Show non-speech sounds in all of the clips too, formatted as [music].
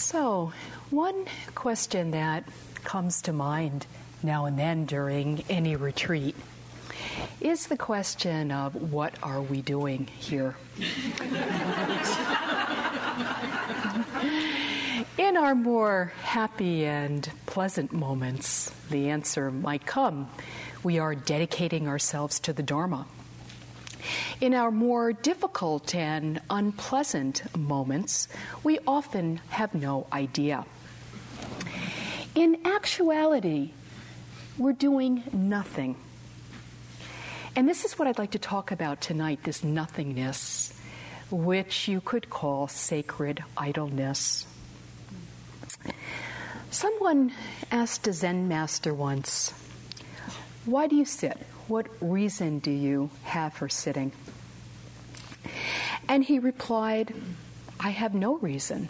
So, one question that comes to mind now and then during any retreat is the question of what are we doing here? In our more happy and pleasant moments, the answer might come we are dedicating ourselves to the Dharma. In our more difficult and unpleasant moments, we often have no idea. In actuality, we're doing nothing. And this is what I'd like to talk about tonight this nothingness, which you could call sacred idleness. Someone asked a Zen master once, Why do you sit? What reason do you have for sitting? And he replied, I have no reason.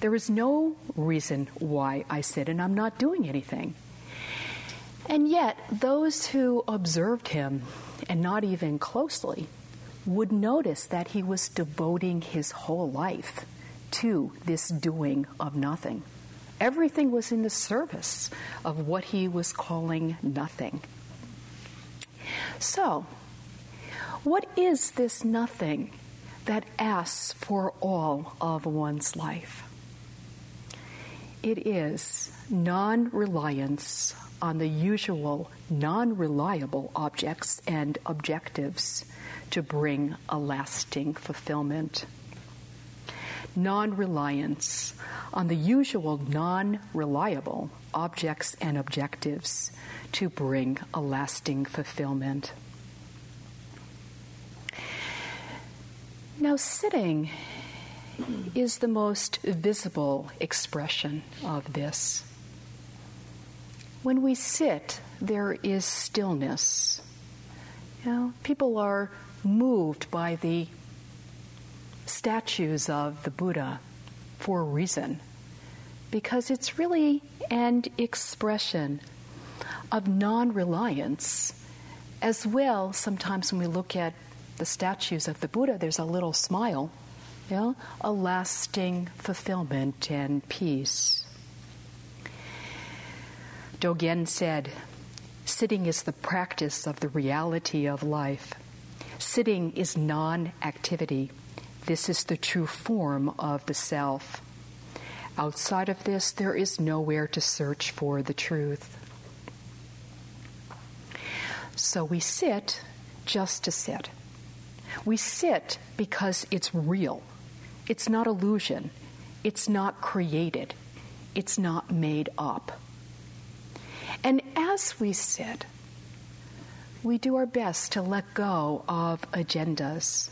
There is no reason why I sit, and I'm not doing anything. And yet, those who observed him, and not even closely, would notice that he was devoting his whole life to this doing of nothing. Everything was in the service of what he was calling nothing. So, what is this nothing that asks for all of one's life? It is non reliance on the usual non reliable objects and objectives to bring a lasting fulfillment. Non reliance on the usual non reliable objects and objectives to bring a lasting fulfillment. Now, sitting is the most visible expression of this. When we sit, there is stillness. You know, people are moved by the statues of the Buddha for a reason, because it's really an expression of non reliance. As well, sometimes when we look at the statues of the Buddha, there's a little smile, you know, a lasting fulfillment and peace. Dogen said, Sitting is the practice of the reality of life. Sitting is non activity. This is the true form of the self. Outside of this, there is nowhere to search for the truth. So we sit just to sit. We sit because it's real. It's not illusion. It's not created. It's not made up. And as we sit, we do our best to let go of agendas.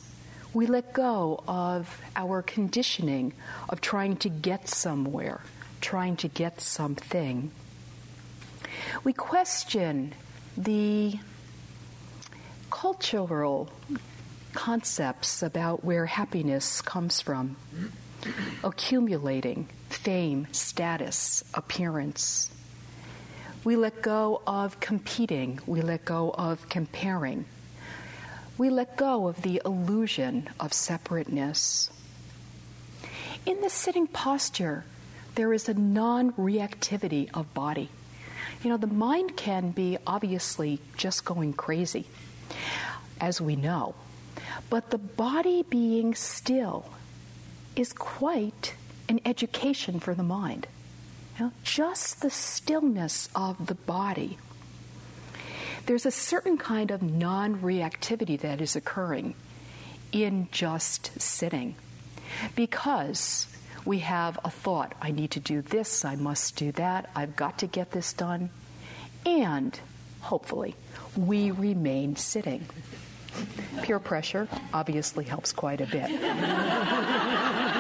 We let go of our conditioning of trying to get somewhere, trying to get something. We question the cultural concepts about where happiness comes from accumulating fame, status, appearance. We let go of competing, we let go of comparing. We let go of the illusion of separateness. In the sitting posture, there is a non reactivity of body. You know, the mind can be obviously just going crazy, as we know. But the body being still is quite an education for the mind. You know, just the stillness of the body. There's a certain kind of non reactivity that is occurring in just sitting because we have a thought I need to do this, I must do that, I've got to get this done, and hopefully we remain sitting. Peer pressure obviously helps quite a bit. [laughs]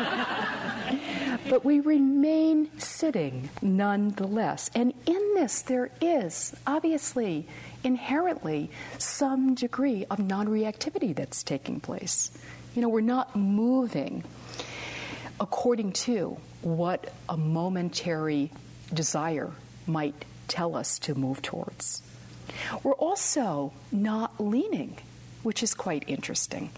but we remain sitting nonetheless. And in this, there is obviously inherently some degree of non reactivity that's taking place. You know, we're not moving according to what a momentary desire might tell us to move towards. We're also not leaning which is quite interesting.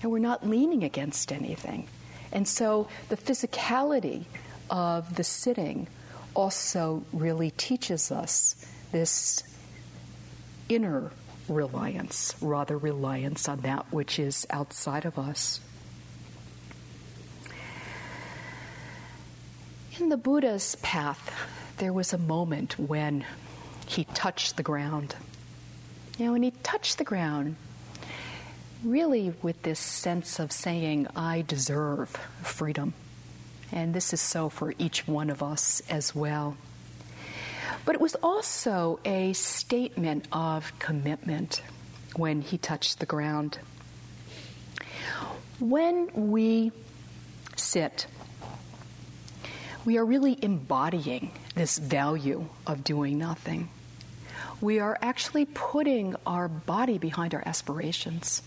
And we're not leaning against anything. And so the physicality of the sitting also really teaches us this inner reliance, rather reliance on that which is outside of us. In the Buddha's path, there was a moment when he touched the ground. You know, when he touched the ground, really with this sense of saying, I deserve freedom. And this is so for each one of us as well. But it was also a statement of commitment when he touched the ground. When we sit, we are really embodying this value of doing nothing. We are actually putting our body behind our aspirations.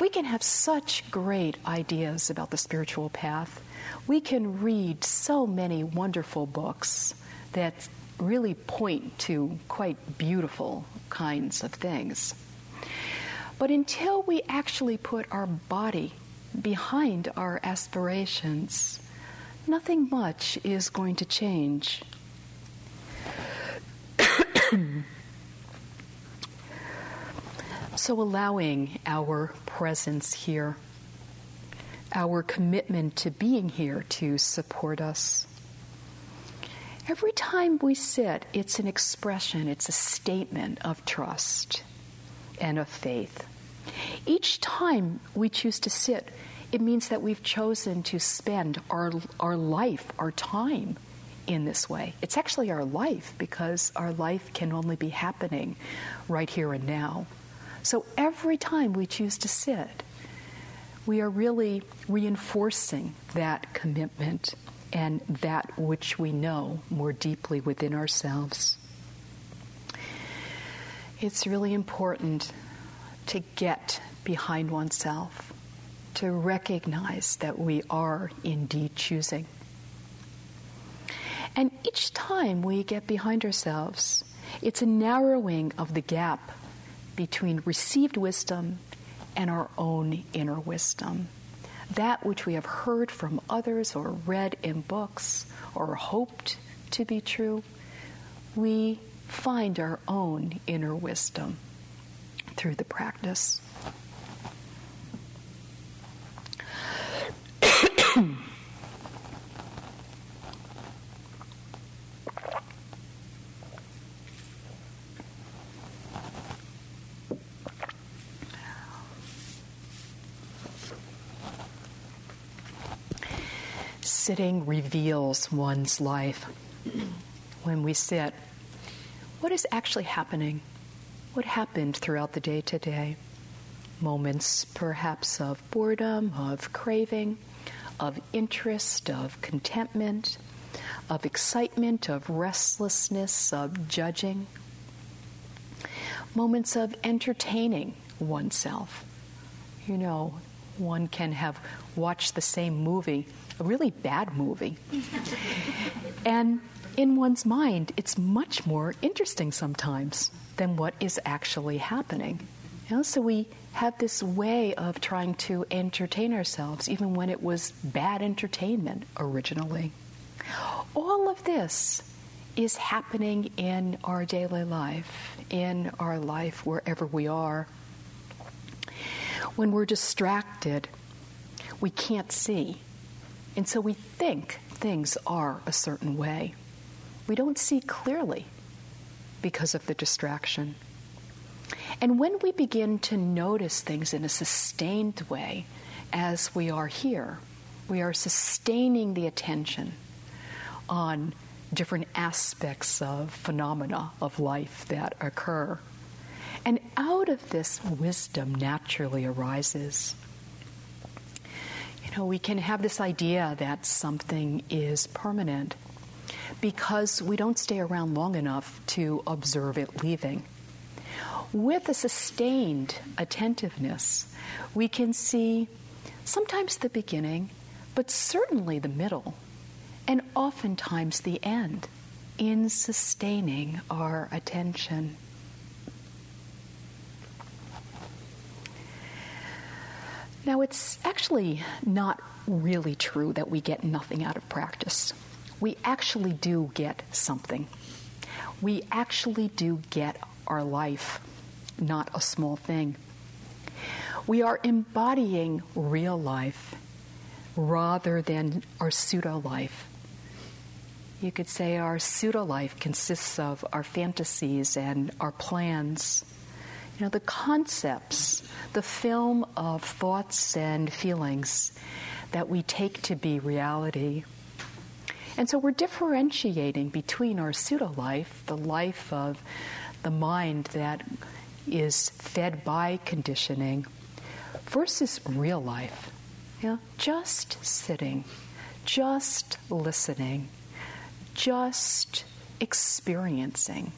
We can have such great ideas about the spiritual path. We can read so many wonderful books that really point to quite beautiful kinds of things. But until we actually put our body behind our aspirations, nothing much is going to change. [coughs] [coughs] so, allowing our presence here, our commitment to being here to support us Every time we sit, it's an expression, it's a statement of trust and of faith. Each time we choose to sit, it means that we've chosen to spend our, our life, our time in this way. It's actually our life because our life can only be happening right here and now. So every time we choose to sit, we are really reinforcing that commitment and that which we know more deeply within ourselves. It's really important to get behind oneself, to recognize that we are indeed choosing. And each time we get behind ourselves, it's a narrowing of the gap between received wisdom and our own inner wisdom that which we have heard from others or read in books or hoped to be true, we find our own inner wisdom through the practice. Sitting reveals one's life. When we sit, what is actually happening? What happened throughout the day today? Moments perhaps of boredom, of craving, of interest, of contentment, of excitement, of restlessness, of judging. Moments of entertaining oneself. You know, one can have watched the same movie a really bad movie. and in one's mind, it's much more interesting sometimes than what is actually happening. You know, so we have this way of trying to entertain ourselves, even when it was bad entertainment originally. All of this is happening in our daily life, in our life wherever we are. When we're distracted, we can't see. And so we think things are a certain way. We don't see clearly because of the distraction. And when we begin to notice things in a sustained way, as we are here, we are sustaining the attention on different aspects of phenomena of life that occur. And out of this, wisdom naturally arises know, we can have this idea that something is permanent because we don't stay around long enough to observe it leaving. With a sustained attentiveness, we can see sometimes the beginning, but certainly the middle, and oftentimes the end in sustaining our attention. Now, it's actually not really true that we get nothing out of practice. We actually do get something. We actually do get our life, not a small thing. We are embodying real life rather than our pseudo life. You could say our pseudo life consists of our fantasies and our plans. You know, the concepts, the film of thoughts and feelings that we take to be reality. And so we're differentiating between our pseudo life, the life of the mind that is fed by conditioning, versus real life. You know, just sitting, just listening, just experiencing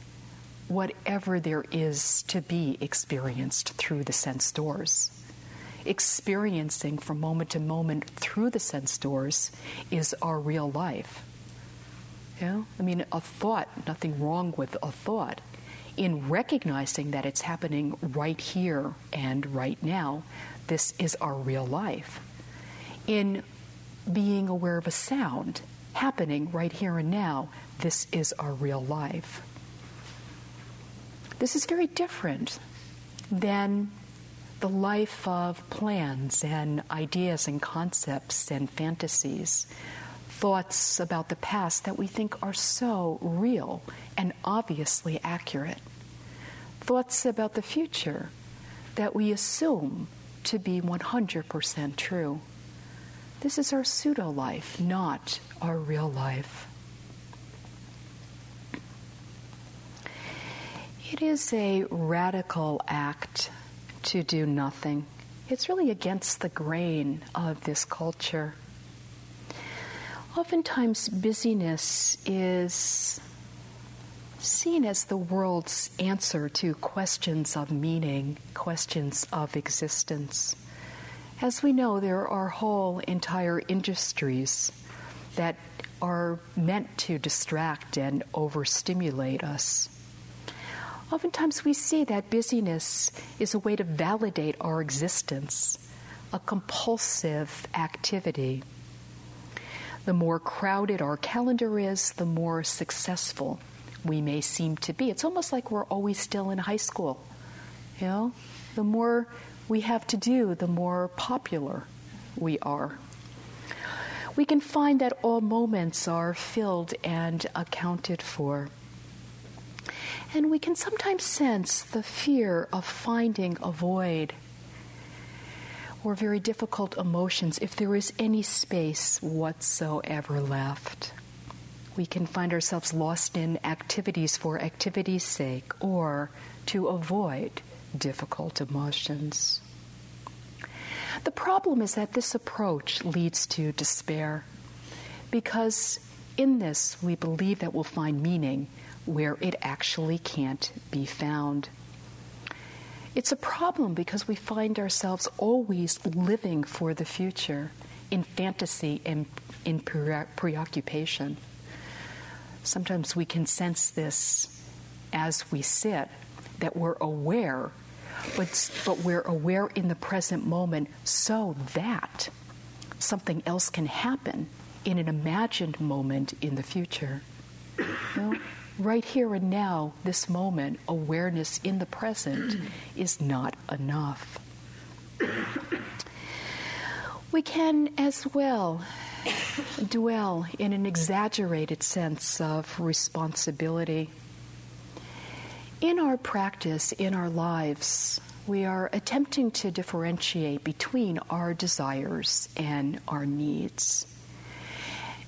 whatever there is to be experienced through the sense doors. Experiencing from moment to moment through the sense doors is our real life. Yeah? I mean, a thought, nothing wrong with a thought. In recognizing that it's happening right here and right now, this is our real life. In being aware of a sound happening right here and now, this is our real life. This is very different than the life of plans and ideas and concepts and fantasies, thoughts about the past that we think are so real and obviously accurate, thoughts about the future that we assume to be 100% true. This is our pseudo life, not our real life. It is a radical act to do nothing. It's really against the grain of this culture. Oftentimes, busyness is seen as the world's answer to questions of meaning, questions of existence. As we know, there are whole entire industries that are meant to distract and overstimulate us. Oftentimes, we see that busyness is a way to validate our existence, a compulsive activity. The more crowded our calendar is, the more successful we may seem to be. It's almost like we're always still in high school. You know, the more we have to do, the more popular we are. We can find that all moments are filled and accounted for. And we can sometimes sense the fear of finding a void or very difficult emotions if there is any space whatsoever left. We can find ourselves lost in activities for activity's sake or to avoid difficult emotions. The problem is that this approach leads to despair because in this we believe that we'll find meaning where it actually can't be found. It's a problem because we find ourselves always living for the future in fantasy and in preoccupation. Sometimes we can sense this as we sit, that we're aware, but, but we're aware in the present moment so that something else can happen in an imagined moment in the future. You know? Right here and now, this moment, awareness in the present [clears throat] is not enough. We can as well dwell in an exaggerated sense of responsibility. In our practice, in our lives, we are attempting to differentiate between our desires and our needs,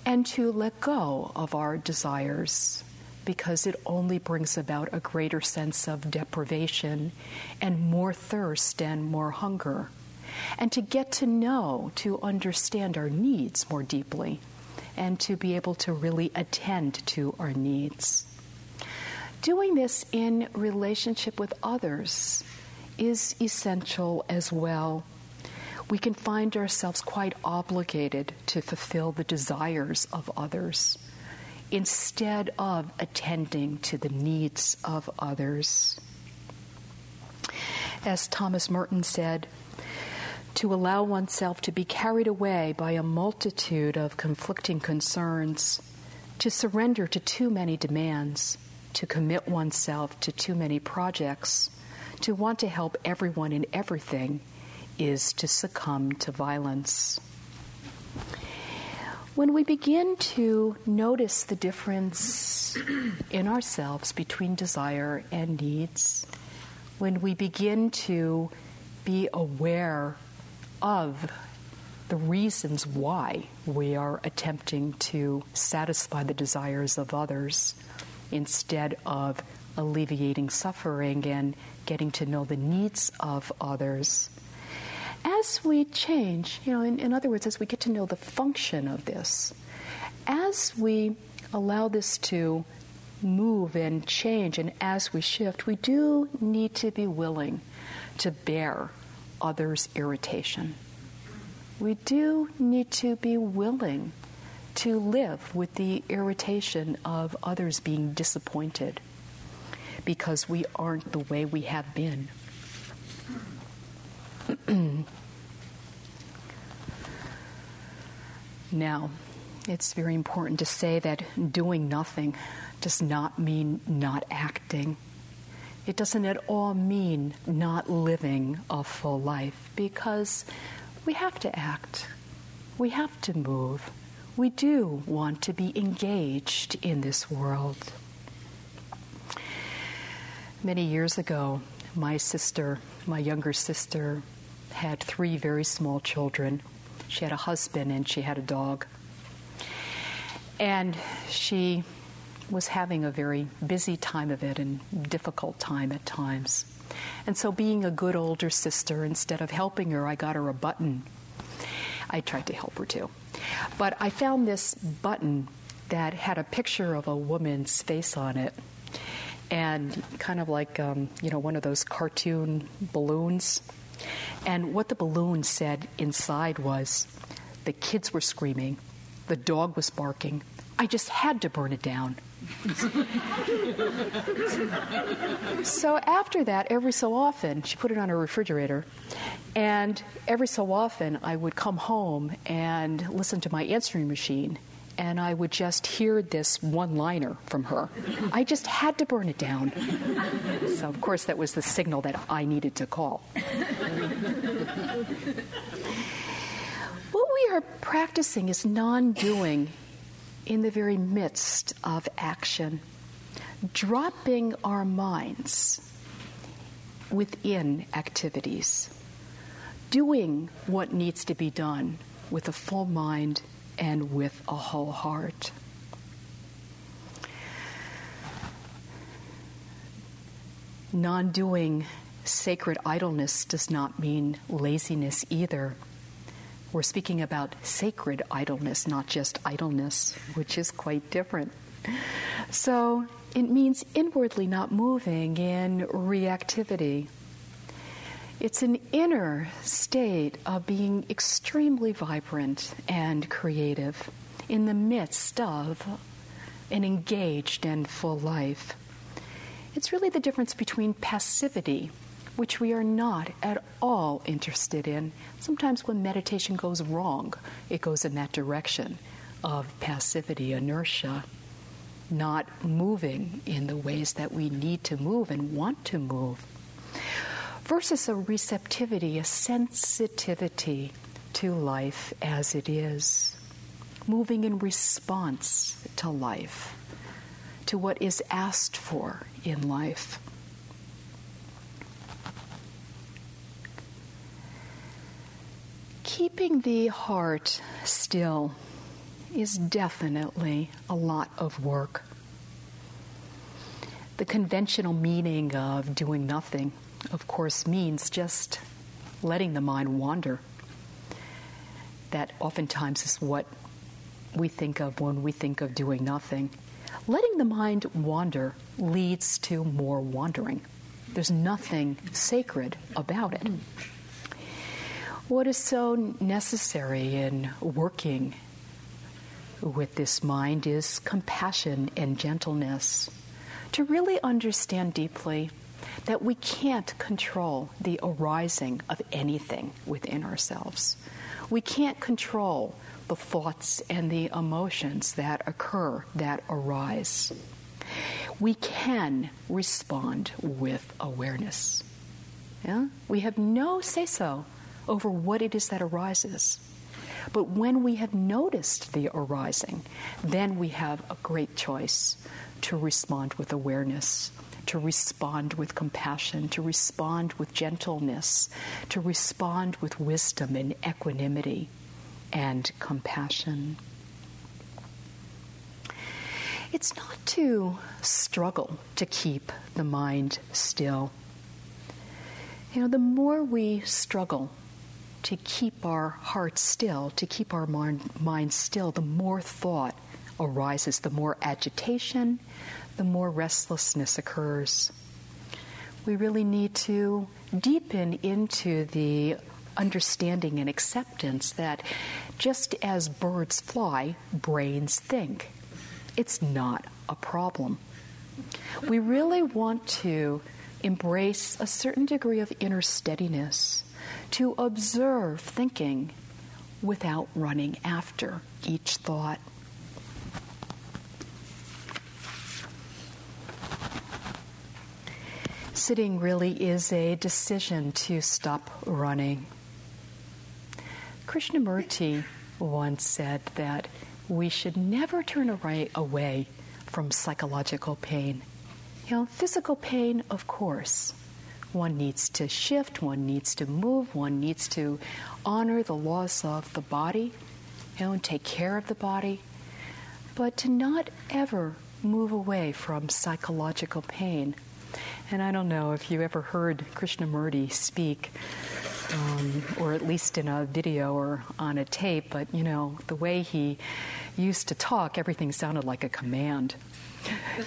and to let go of our desires because it only brings about a greater sense of deprivation and more thirst and more hunger. And to get to know, to understand our needs more deeply, and to be able to really attend to our needs. Doing this in relationship with others is essential as well. We can find ourselves quite obligated to fulfill the desires of others instead of attending to the needs of others. As Thomas Merton said, to allow oneself to be carried away by a multitude of conflicting concerns, to surrender to too many demands, to commit oneself to too many projects, to want to help everyone in everything, is to succumb to violence. When we begin to notice the difference [clears throat] in ourselves between desire and needs, when we begin to be aware of the reasons why we are attempting to satisfy the desires of others instead of alleviating suffering and getting to know the needs of others. As we change, you know, in, in other words, as we get to know the function of this, as we allow this to move and change, and as we shift, we do need to be willing to bear others' irritation. We do need to be willing to live with the irritation of others being disappointed because we aren't the way we have been. [clears throat] now, it's very important to say that doing nothing does not mean not acting. It doesn't at all mean not living a full life because we have to act, we have to move. We do want to be engaged in this world. Many years ago, my sister, my younger sister, had three very small children. She had a husband and she had a dog. And she was having a very busy time of it and difficult time at times. And so, being a good older sister, instead of helping her, I got her a button. I tried to help her too. But I found this button that had a picture of a woman's face on it. And kind of like, um, you know, one of those cartoon balloons. And what the balloon said inside was the kids were screaming, the dog was barking. I just had to burn it down. [laughs] so after that, every so often, she put it on her refrigerator, and every so often I would come home and listen to my answering machine, and I would just hear this one liner from her. I just had to burn it down. So, of course, that was the signal that I needed to call. what we are practicing is non doing in the very midst of action, dropping our minds within activities, doing what needs to be done with a full mind and with a whole heart. Non doing sacred idleness does not mean laziness either. We're speaking about sacred idleness, not just idleness, which is quite different. So it means inwardly not moving in reactivity. It's an inner state of being extremely vibrant and creative in the midst of an engaged and full life. It's really the difference between passivity which we are not at all interested in. Sometimes when meditation goes wrong, it goes in that direction of passivity, inertia, not moving in the ways that we need to move and want to move, versus a receptivity, a sensitivity to life as it is, moving in response to life, to what is asked for in life. keeping the heart still is definitely a lot of work. The conventional meaning of doing nothing, of course, means just letting the mind wander. That oftentimes is what we think of when we think of doing nothing. Letting the mind wander leads to more wandering. There's nothing sacred about it. What is so necessary in working with this mind is compassion and gentleness. To really understand deeply that we can't control the arising of anything within ourselves. We can't control the thoughts and the emotions that occur, that arise. We can respond with awareness. Yeah? We have no say so over what it is that arises. But when we have noticed the arising, then we have a great choice to respond with awareness, to respond with compassion, to respond with gentleness, to respond with wisdom and equanimity and compassion. It's not to struggle to keep the mind still. You know, the more we struggle to keep our heart still, to keep our mind still, the more thought arises, the more agitation, the more restlessness occurs. We really need to deepen into the understanding and acceptance that just as birds fly, brains think. It's not a problem. We really want to embrace a certain degree of inner steadiness to observe thinking without running after each thought. Sitting really is a decision to stop running. Krishnamurti once said that we should never turn away from psychological pain. You know, physical pain, of course, one needs to shift, one needs to move, one needs to honor the laws of the body, you know, and take care of the body, but to not ever move away from psychological pain. And I don't know if you ever heard Krishnamurti speak, um, or at least in a video or on a tape, but you know, the way he used to talk, everything sounded like a command.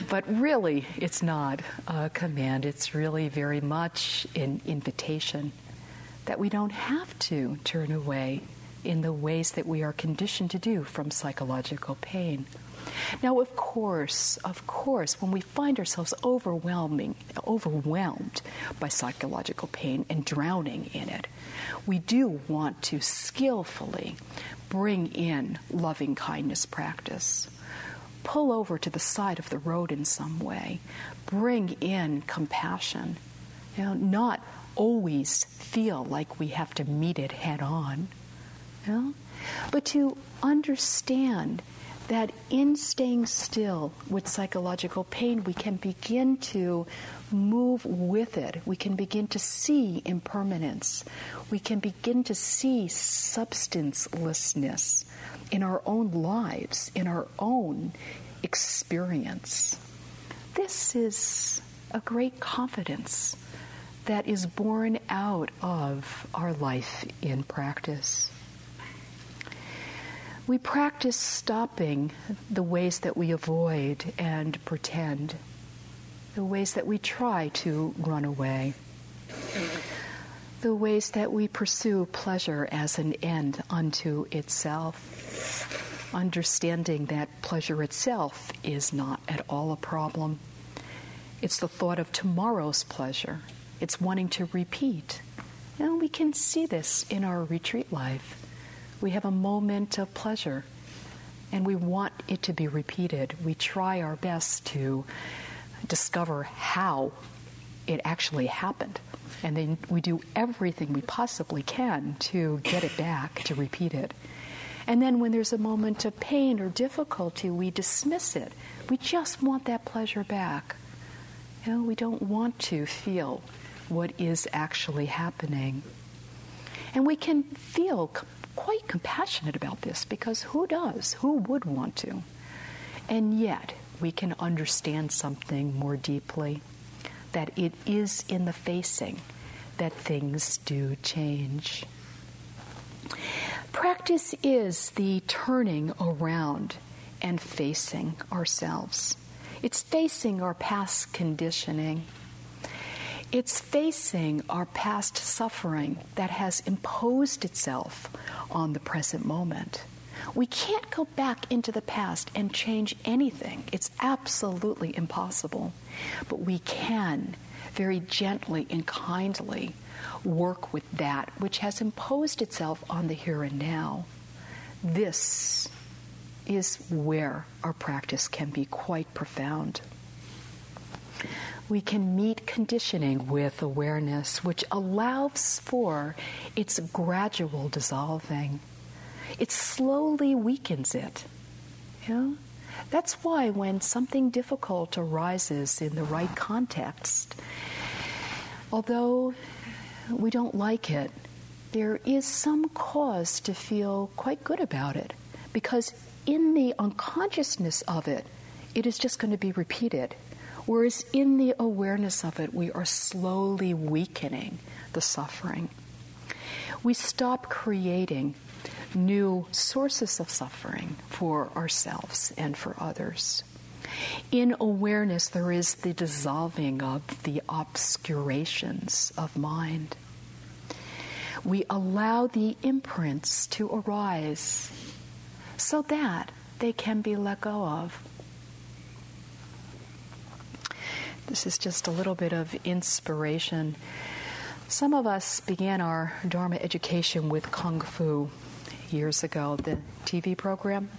But really, it's not a command. It's really very much an invitation that we don't have to turn away in the ways that we are conditioned to do from psychological pain. Now, of course, of course, when we find ourselves overwhelming, overwhelmed by psychological pain and drowning in it, we do want to skillfully bring in loving kindness practice. Pull over to the side of the road in some way, bring in compassion, you know, not always feel like we have to meet it head on, you know? but to understand that in staying still with psychological pain, we can begin to move with it. We can begin to see impermanence. We can begin to see substancelessness in our own lives, in our own experience. This is a great confidence that is born out of our life in practice. We practice stopping the ways that we avoid and pretend, the ways that we try to run away, the ways that we pursue pleasure as an end unto itself, understanding that pleasure itself is not at all a problem. It's the thought of tomorrow's pleasure, it's wanting to repeat. And we can see this in our retreat life. We have a moment of pleasure and we want it to be repeated. We try our best to discover how it actually happened. And then we do everything we possibly can to get it back, to repeat it. And then when there's a moment of pain or difficulty, we dismiss it. We just want that pleasure back. You know, we don't want to feel what is actually happening. And we can feel quite compassionate about this because who does? Who would want to? And yet, we can understand something more deeply that it is in the facing that things do change. Practice is the turning around and facing ourselves. It's facing our past conditioning. It's facing our past suffering that has imposed itself on the present moment. We can't go back into the past and change anything. It's absolutely impossible. But we can very gently and kindly work with that which has imposed itself on the here and now. This is where our practice can be quite profound. We can meet conditioning with awareness, which allows for its gradual dissolving. It slowly weakens it. You know? That's why when something difficult arises in the right context, although we don't like it, there is some cause to feel quite good about it because in the unconsciousness of it, it is just going to be repeated. Whereas in the awareness of it, we are slowly weakening the suffering. We stop creating new sources of suffering for ourselves and for others. In awareness, there is the dissolving of the obscurations of mind. We allow the imprints to arise so that they can be let go of. This is just a little bit of inspiration. Some of us began our Dharma education with Kung Fu years ago, the TV program.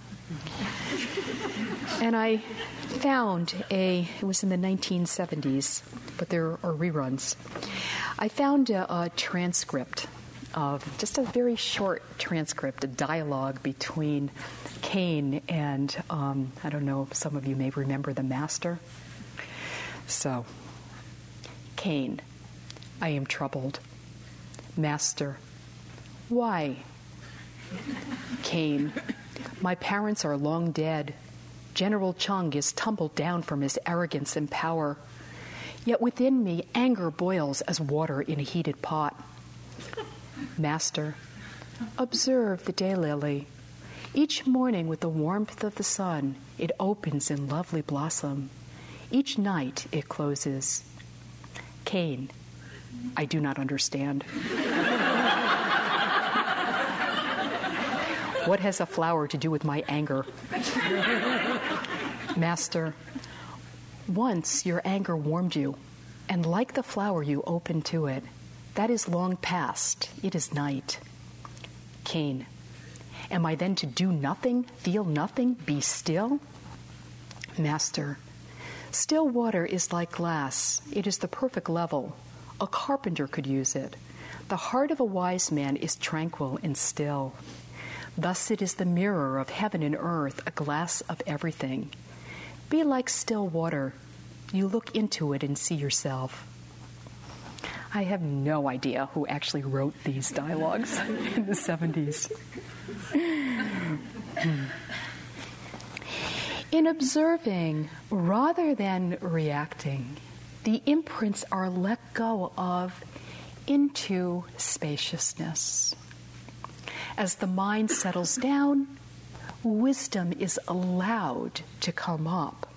[laughs] and I found a, it was in the 1970s, but there are reruns. I found a, a transcript of just a very short transcript, a dialogue between Caine and, um, I don't know, if some of you may remember the master. So, Caine, I am troubled. Master, why? Caine, my parents are long dead. General Chung is tumbled down from his arrogance and power. Yet within me, anger boils as water in a heated pot. Master, observe the daylily. Each morning, with the warmth of the sun, it opens in lovely blossom. Each night, it closes. Caine, I do not understand. [laughs] what has a flower to do with my anger? Master, once your anger warmed you, and like the flower, you opened to it. That is long past. It is night. Caine, am I then to do nothing, feel nothing, be still? Master, still water is like glass. It is the perfect level. A carpenter could use it. The heart of a wise man is tranquil and still. Thus it is the mirror of heaven and earth, a glass of everything. Be like still water. You look into it and see yourself. I have no idea who actually wrote these dialogues [laughs] in the 70s. In observing rather than reacting, the imprints are let go of into spaciousness. As the mind settles down, wisdom is allowed to come up.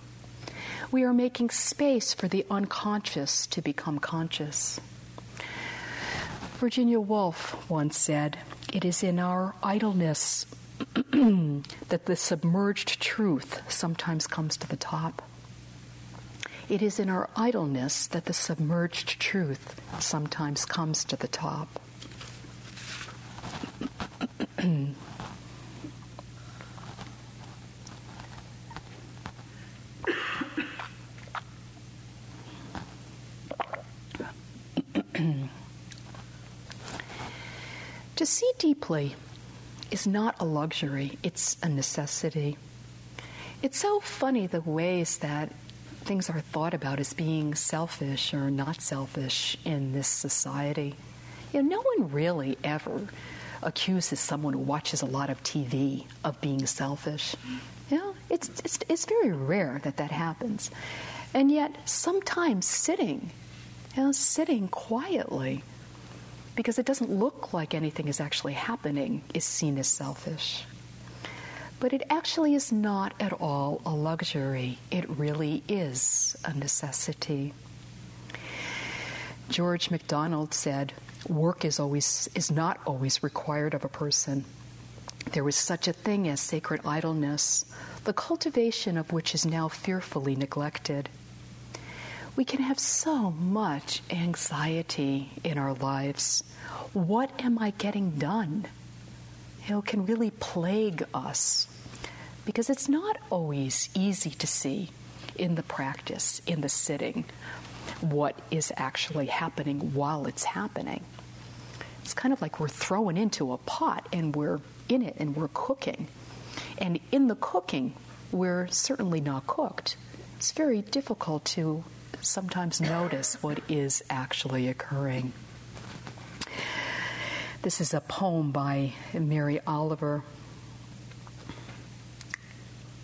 We are making space for the unconscious to become conscious. Virginia Woolf once said, It is in our idleness [clears throat] that the submerged truth sometimes comes to the top. It is in our idleness that the submerged truth sometimes comes to the top. [clears throat] To see deeply is not a luxury, it's a necessity. It's so funny the ways that things are thought about as being selfish or not selfish in this society. You know, no one really ever accuses someone who watches a lot of TV of being selfish. You know, it's, it's, it's very rare that that happens. And yet, sometimes sitting, you know, sitting quietly, because it doesn't look like anything is actually happening, is seen as selfish. But it actually is not at all a luxury, it really is a necessity. George MacDonald said, Work is, always, is not always required of a person. There is such a thing as sacred idleness, the cultivation of which is now fearfully neglected. We can have so much anxiety in our lives. What am I getting done? You know, can really plague us because it's not always easy to see in the practice, in the sitting, what is actually happening while it's happening. It's kind of like we're thrown into a pot and we're in it and we're cooking. And in the cooking, we're certainly not cooked. It's very difficult to sometimes notice what is actually occurring. This is a poem by Mary Oliver.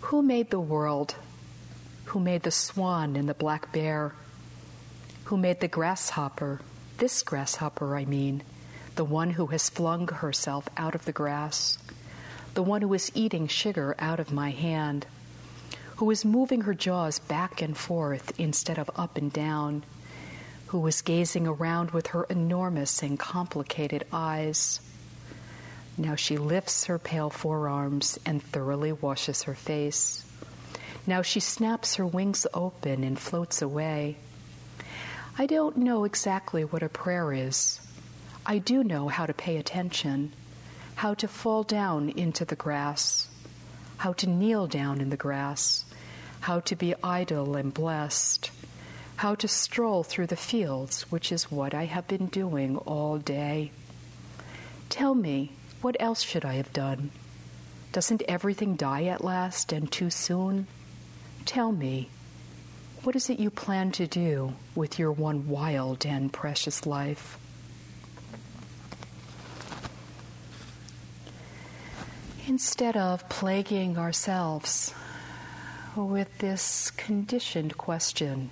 Who made the world? Who made the swan and the black bear? Who made the grasshopper? This grasshopper, I mean, the one who has flung herself out of the grass, the one who is eating sugar out of my hand, who is moving her jaws back and forth instead of up and down, who was gazing around with her enormous and complicated eyes. Now she lifts her pale forearms and thoroughly washes her face. Now she snaps her wings open and floats away. I don't know exactly what a prayer is. I do know how to pay attention, how to fall down into the grass, how to kneel down in the grass, how to be idle and blessed, how to stroll through the fields, which is what I have been doing all day. Tell me, what else should I have done? Doesn't everything die at last and too soon? Tell me, what is it you plan to do with your one wild and precious life? Instead of plaguing ourselves with this conditioned question,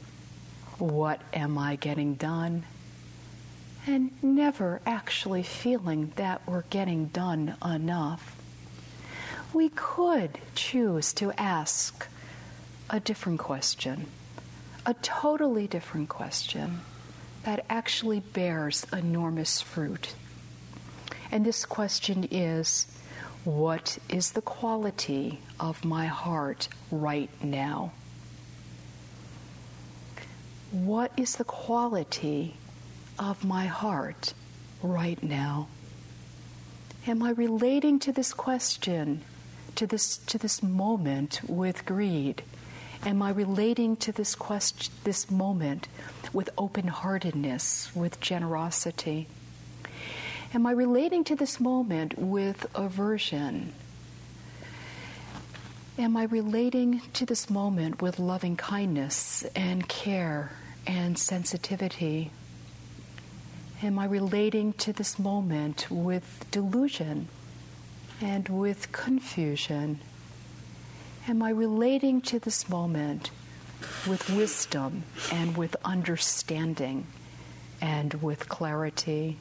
what am I getting done? And never actually feeling that we're getting done enough. We could choose to ask a different question, a totally different question that actually bears enormous fruit. And this question is what is the quality of my heart right now? What is the quality of my heart right now? Am I relating to this question, to this, to this moment with greed? Am I relating to this question, this moment with open heartedness, with generosity? Am I relating to this moment with aversion? Am I relating to this moment with loving kindness and care and sensitivity? Am I relating to this moment with delusion and with confusion? Am I relating to this moment with wisdom and with understanding and with clarity?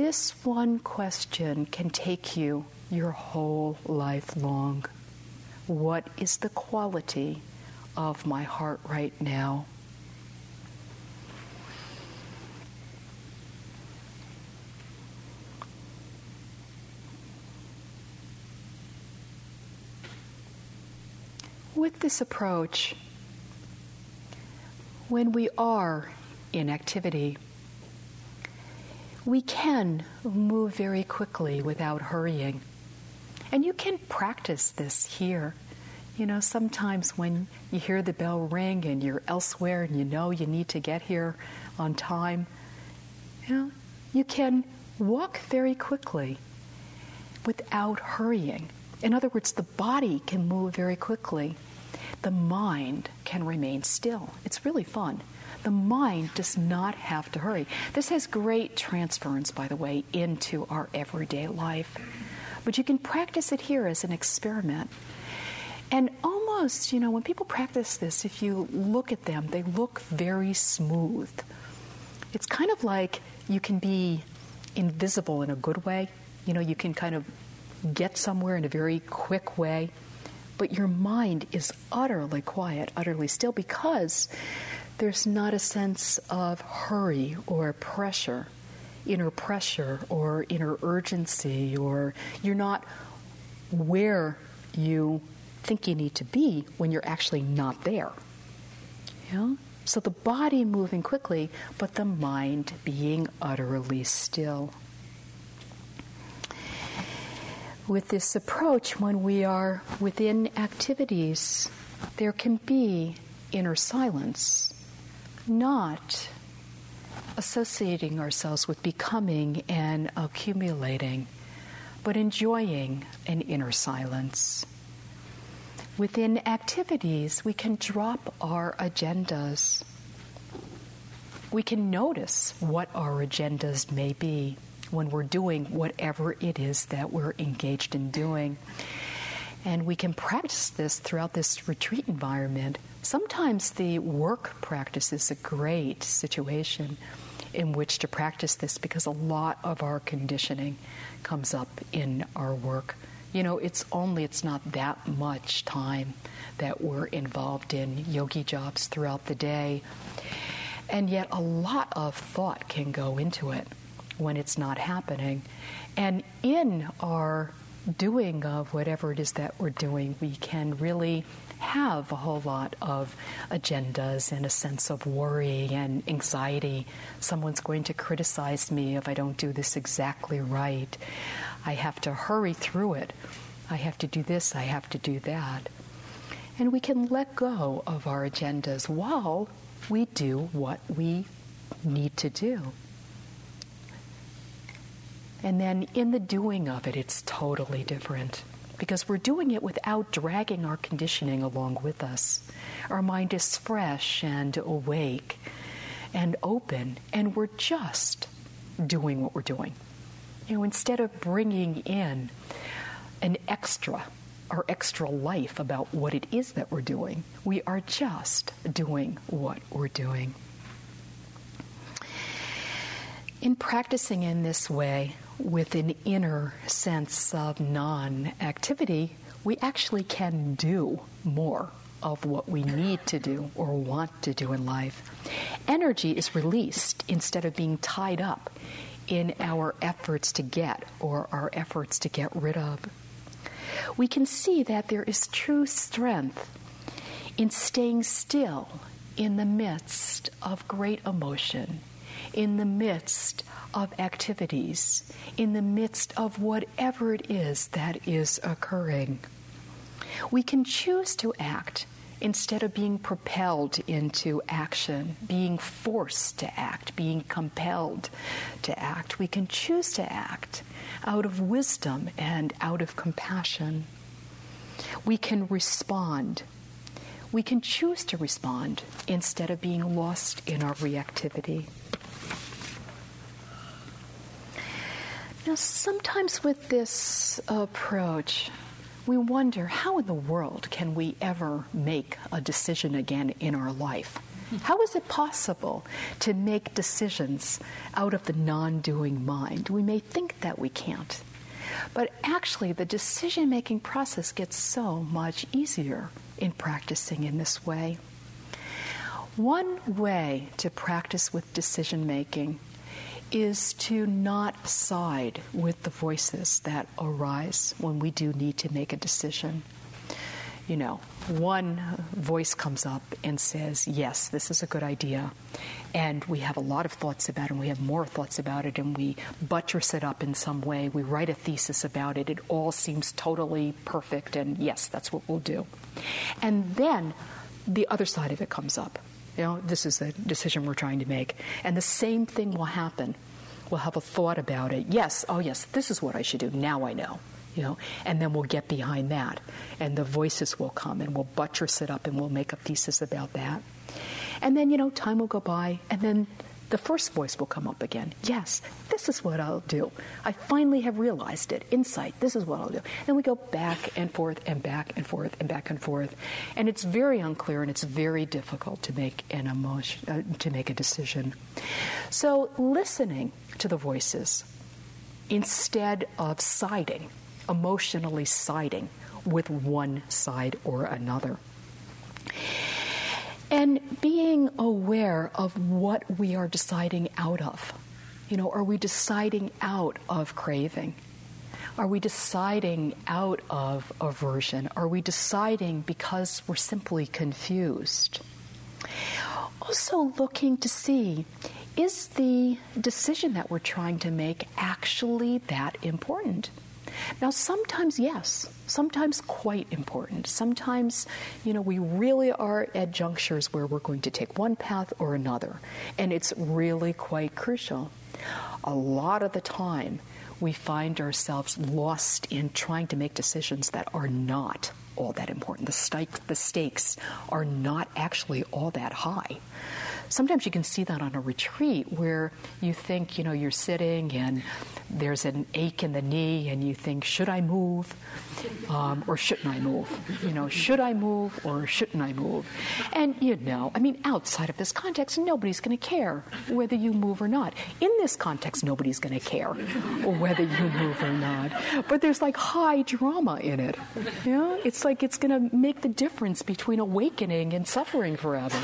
This one question can take you your whole life long. What is the quality of my heart right now. With this approach, when we are in activity, we can move very quickly without hurrying. And you can practice this here you know, sometimes when you hear the bell ring and you're elsewhere and you know you need to get here on time, you know, you can walk very quickly without hurrying. In other words, the body can move very quickly. The mind can remain still. It's really fun. The mind does not have to hurry. This has great transference, by the way, into our everyday life. But you can practice it here as an experiment. And almost, you know, when people practice this, if you look at them, they look very smooth. It's kind of like you can be invisible in a good way. You know, you can kind of get somewhere in a very quick way, but your mind is utterly quiet, utterly still, because there's not a sense of hurry or pressure, inner pressure or inner urgency, or you're not where you think you need to be when you're actually not there. Know? So the body moving quickly, but the mind being utterly still. With this approach, when we are within activities, there can be inner silence, not associating ourselves with becoming and accumulating, but enjoying an inner silence. Within activities, we can drop our agendas. We can notice what our agendas may be when we're doing whatever it is that we're engaged in doing. And we can practice this throughout this retreat environment. Sometimes the work practice is a great situation in which to practice this because a lot of our conditioning comes up in our work. You know, it's only, it's not that much time that we're involved in yogi jobs throughout the day. And yet, a lot of thought can go into it when it's not happening. And in our doing of whatever it is that we're doing, we can really have a whole lot of agendas and a sense of worry and anxiety. Someone's going to criticize me if I don't do this exactly right. I have to hurry through it. I have to do this, I have to do that. And we can let go of our agendas while we do what we need to do. And then in the doing of it, it's totally different because we're doing it without dragging our conditioning along with us. Our mind is fresh and awake and open, and we're just doing what we're doing. You know, instead of bringing in an extra or extra life about what it is that we're doing, we are just doing what we're doing. In practicing in this way, with an inner sense of non activity, we actually can do more of what we need to do or want to do in life. Energy is released instead of being tied up in our efforts to get or our efforts to get rid of. We can see that there is true strength in staying still in the midst of great emotion, in the midst of activities, in the midst of whatever it is that is occurring. We can choose to act instead of being propelled into action, being forced to act, being compelled to act. We can choose to act out of wisdom and out of compassion. We can respond. We can choose to respond instead of being lost in our reactivity. Now, sometimes with this approach, we wonder how in the world can we ever make a decision again in our life? Hmm. How is it possible to make decisions out of the non doing mind? We may think that we can't. But actually, the decision making process gets so much easier in practicing in this way. One way to practice with decision making is to not side with the voices that arise when we do need to make a decision. You know, one voice comes up and says, Yes, this is a good idea. And we have a lot of thoughts about it, and we have more thoughts about it, and we buttress it up in some way. We write a thesis about it. It all seems totally perfect, and yes, that's what we'll do. And then the other side of it comes up you know, this is the decision we're trying to make. And the same thing will happen. We'll have a thought about it. Yes, oh, yes, this is what I should do. Now I know. You know, and then we'll get behind that, and the voices will come, and we'll buttress it up, and we'll make a thesis about that. And then, you know, time will go by, and then the first voice will come up again. Yes, this is what I'll do. I finally have realized it. Insight, this is what I'll do. And we go back and forth and back and forth and back and forth. And it's very unclear and it's very difficult to make an emotion, uh, to make a decision. So listening to the voices instead of siding, emotionally siding with one side or another and being aware of what we are deciding out of. You know, are we deciding out of craving? Are we deciding out of aversion? Are we deciding because we're simply confused? Also, looking to see is the decision that we're trying to make actually that important? Now, sometimes, yes, sometimes quite important. Sometimes, you know, we really are at junctures where we're going to take one path or another, and it's really quite crucial. A lot of the time, we find ourselves lost in trying to make decisions that are not all that important. The, the stakes are not actually all that high sometimes you can see that on a retreat where you think, you know, you're sitting and there's an ache in the knee and you think, should I move um, or shouldn't I move? You know, should I move or shouldn't I move? And you know, I mean, outside of this context, nobody's going to care whether you move or not. In this context, nobody's going to care whether you move or not. But there's like high drama in it. You know, it's like it's going to make the difference between awakening and suffering forever,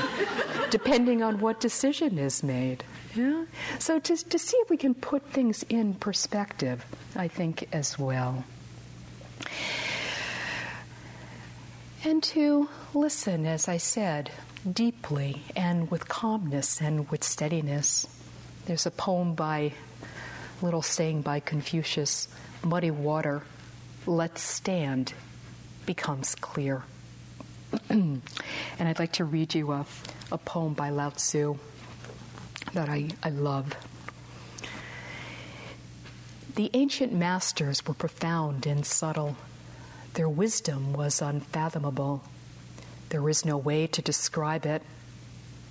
depending on what decision is made. Yeah? So just to see if we can put things in perspective, I think, as well. And to listen, as I said, deeply and with calmness and with steadiness. There's a poem by, little saying by Confucius muddy water, let stand, becomes clear. [clears throat] and I'd like to read you a, a poem by Lao Tzu that I, I love. The ancient masters were profound and subtle. Their wisdom was unfathomable. There is no way to describe it.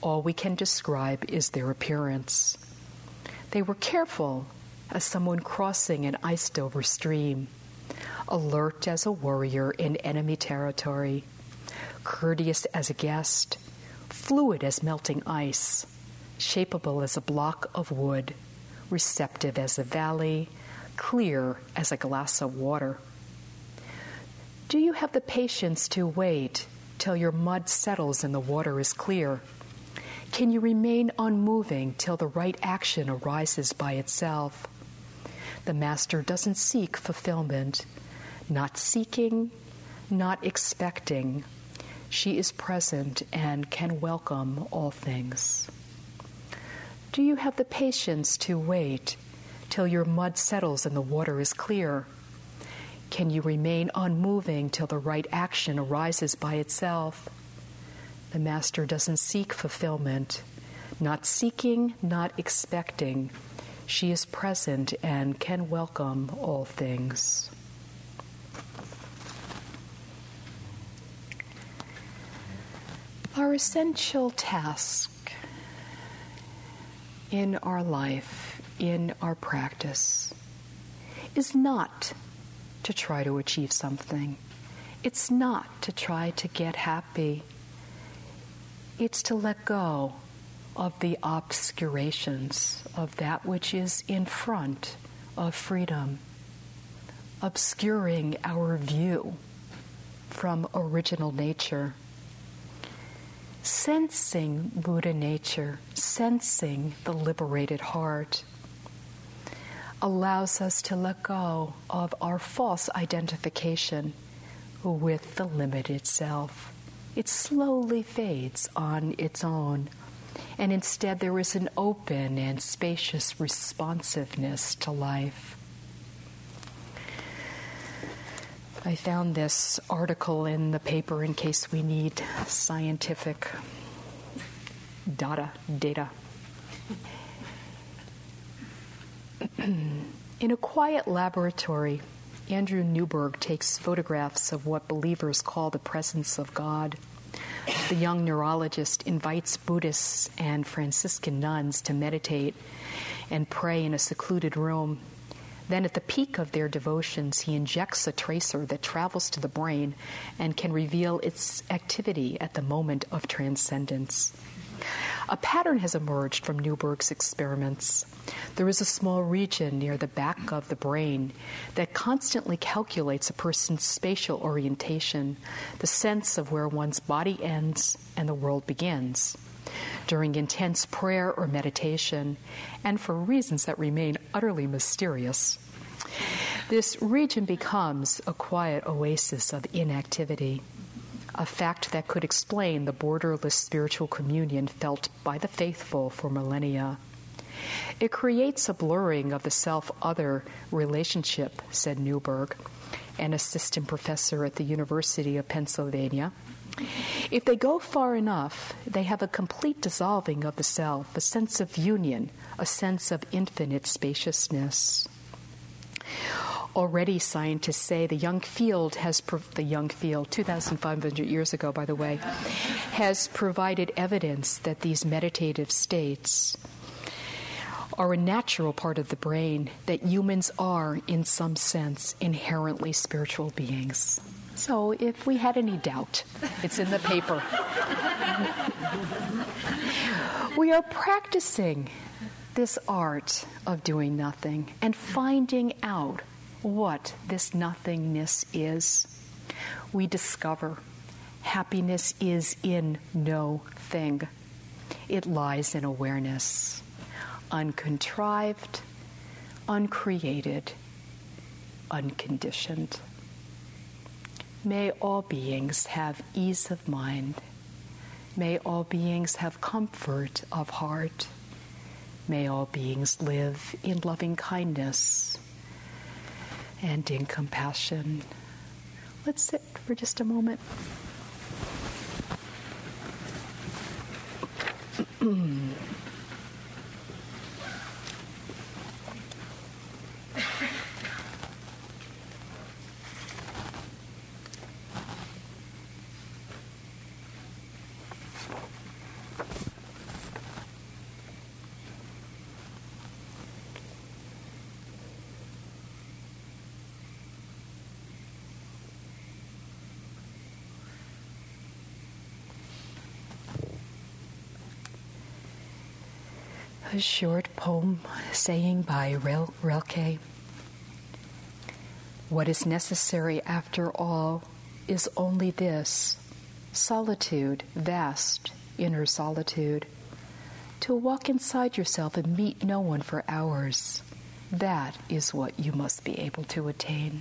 All we can describe is their appearance. They were careful as someone crossing an iced over stream, alert as a warrior in enemy territory, courteous as a guest, fluid as melting ice, shapeable as a block of wood, receptive as a valley, clear as a glass of water. Do you have the patience to wait till your mud settles and the water is clear? Can you remain unmoving till the right action arises by itself? The Master doesn't seek fulfillment, not seeking, not expecting. She is present and can welcome all things. Do you have the patience to wait till your mud settles and the water is clear? Can you remain unmoving till the right action arises by itself? The Master doesn't seek fulfillment, not seeking, not expecting. She is present and can welcome all things. Our essential task in our life, in our practice, is not to try to achieve something. It's not to try to get happy. It's to let go of the obscurations of that which is in front of freedom, obscuring our view from original nature sensing Buddha nature, sensing the liberated heart, allows us to let go of our false identification with the limited self. It slowly fades on its own, and instead there is an open and spacious responsiveness to life. I found this article in the paper in case we need scientific data. data. [clears throat] in a quiet laboratory, Andrew Newberg takes photographs of what believers call the presence of God. The young neurologist invites Buddhists and Franciscan nuns to meditate and pray in a secluded room then, at the peak of their devotions, he injects a tracer that travels to the brain and can reveal its activity at the moment of transcendence. A pattern has emerged from Newberg's experiments. There is a small region near the back of the brain that constantly calculates a person's spatial orientation, the sense of where one's body ends and the world begins. During intense prayer or meditation, and for reasons that remain utterly mysterious, this region becomes a quiet oasis of inactivity, a fact that could explain the borderless spiritual communion felt by the faithful for millennia. It creates a blurring of the self other relationship, said Newberg, an assistant professor at the University of Pennsylvania. If they go far enough, they have a complete dissolving of the self, a sense of union, a sense of infinite spaciousness. Already, scientists say the young field has pro- the young field, 2,500 years ago, by the way, has provided evidence that these meditative states are a natural part of the brain. That humans are, in some sense, inherently spiritual beings. So, if we had any doubt, it's in the paper. [laughs] we are practicing this art of doing nothing and finding out what this nothingness is. We discover happiness is in no thing, it lies in awareness, uncontrived, uncreated, unconditioned. May all beings have ease of mind. May all beings have comfort of heart. May all beings live in loving kindness and in compassion. Let's sit for just a moment. [clears throat] a short poem saying by Rilke What is necessary after all is only this solitude, vast inner solitude. To walk inside yourself and meet no one for hours. That is what you must be able to attain.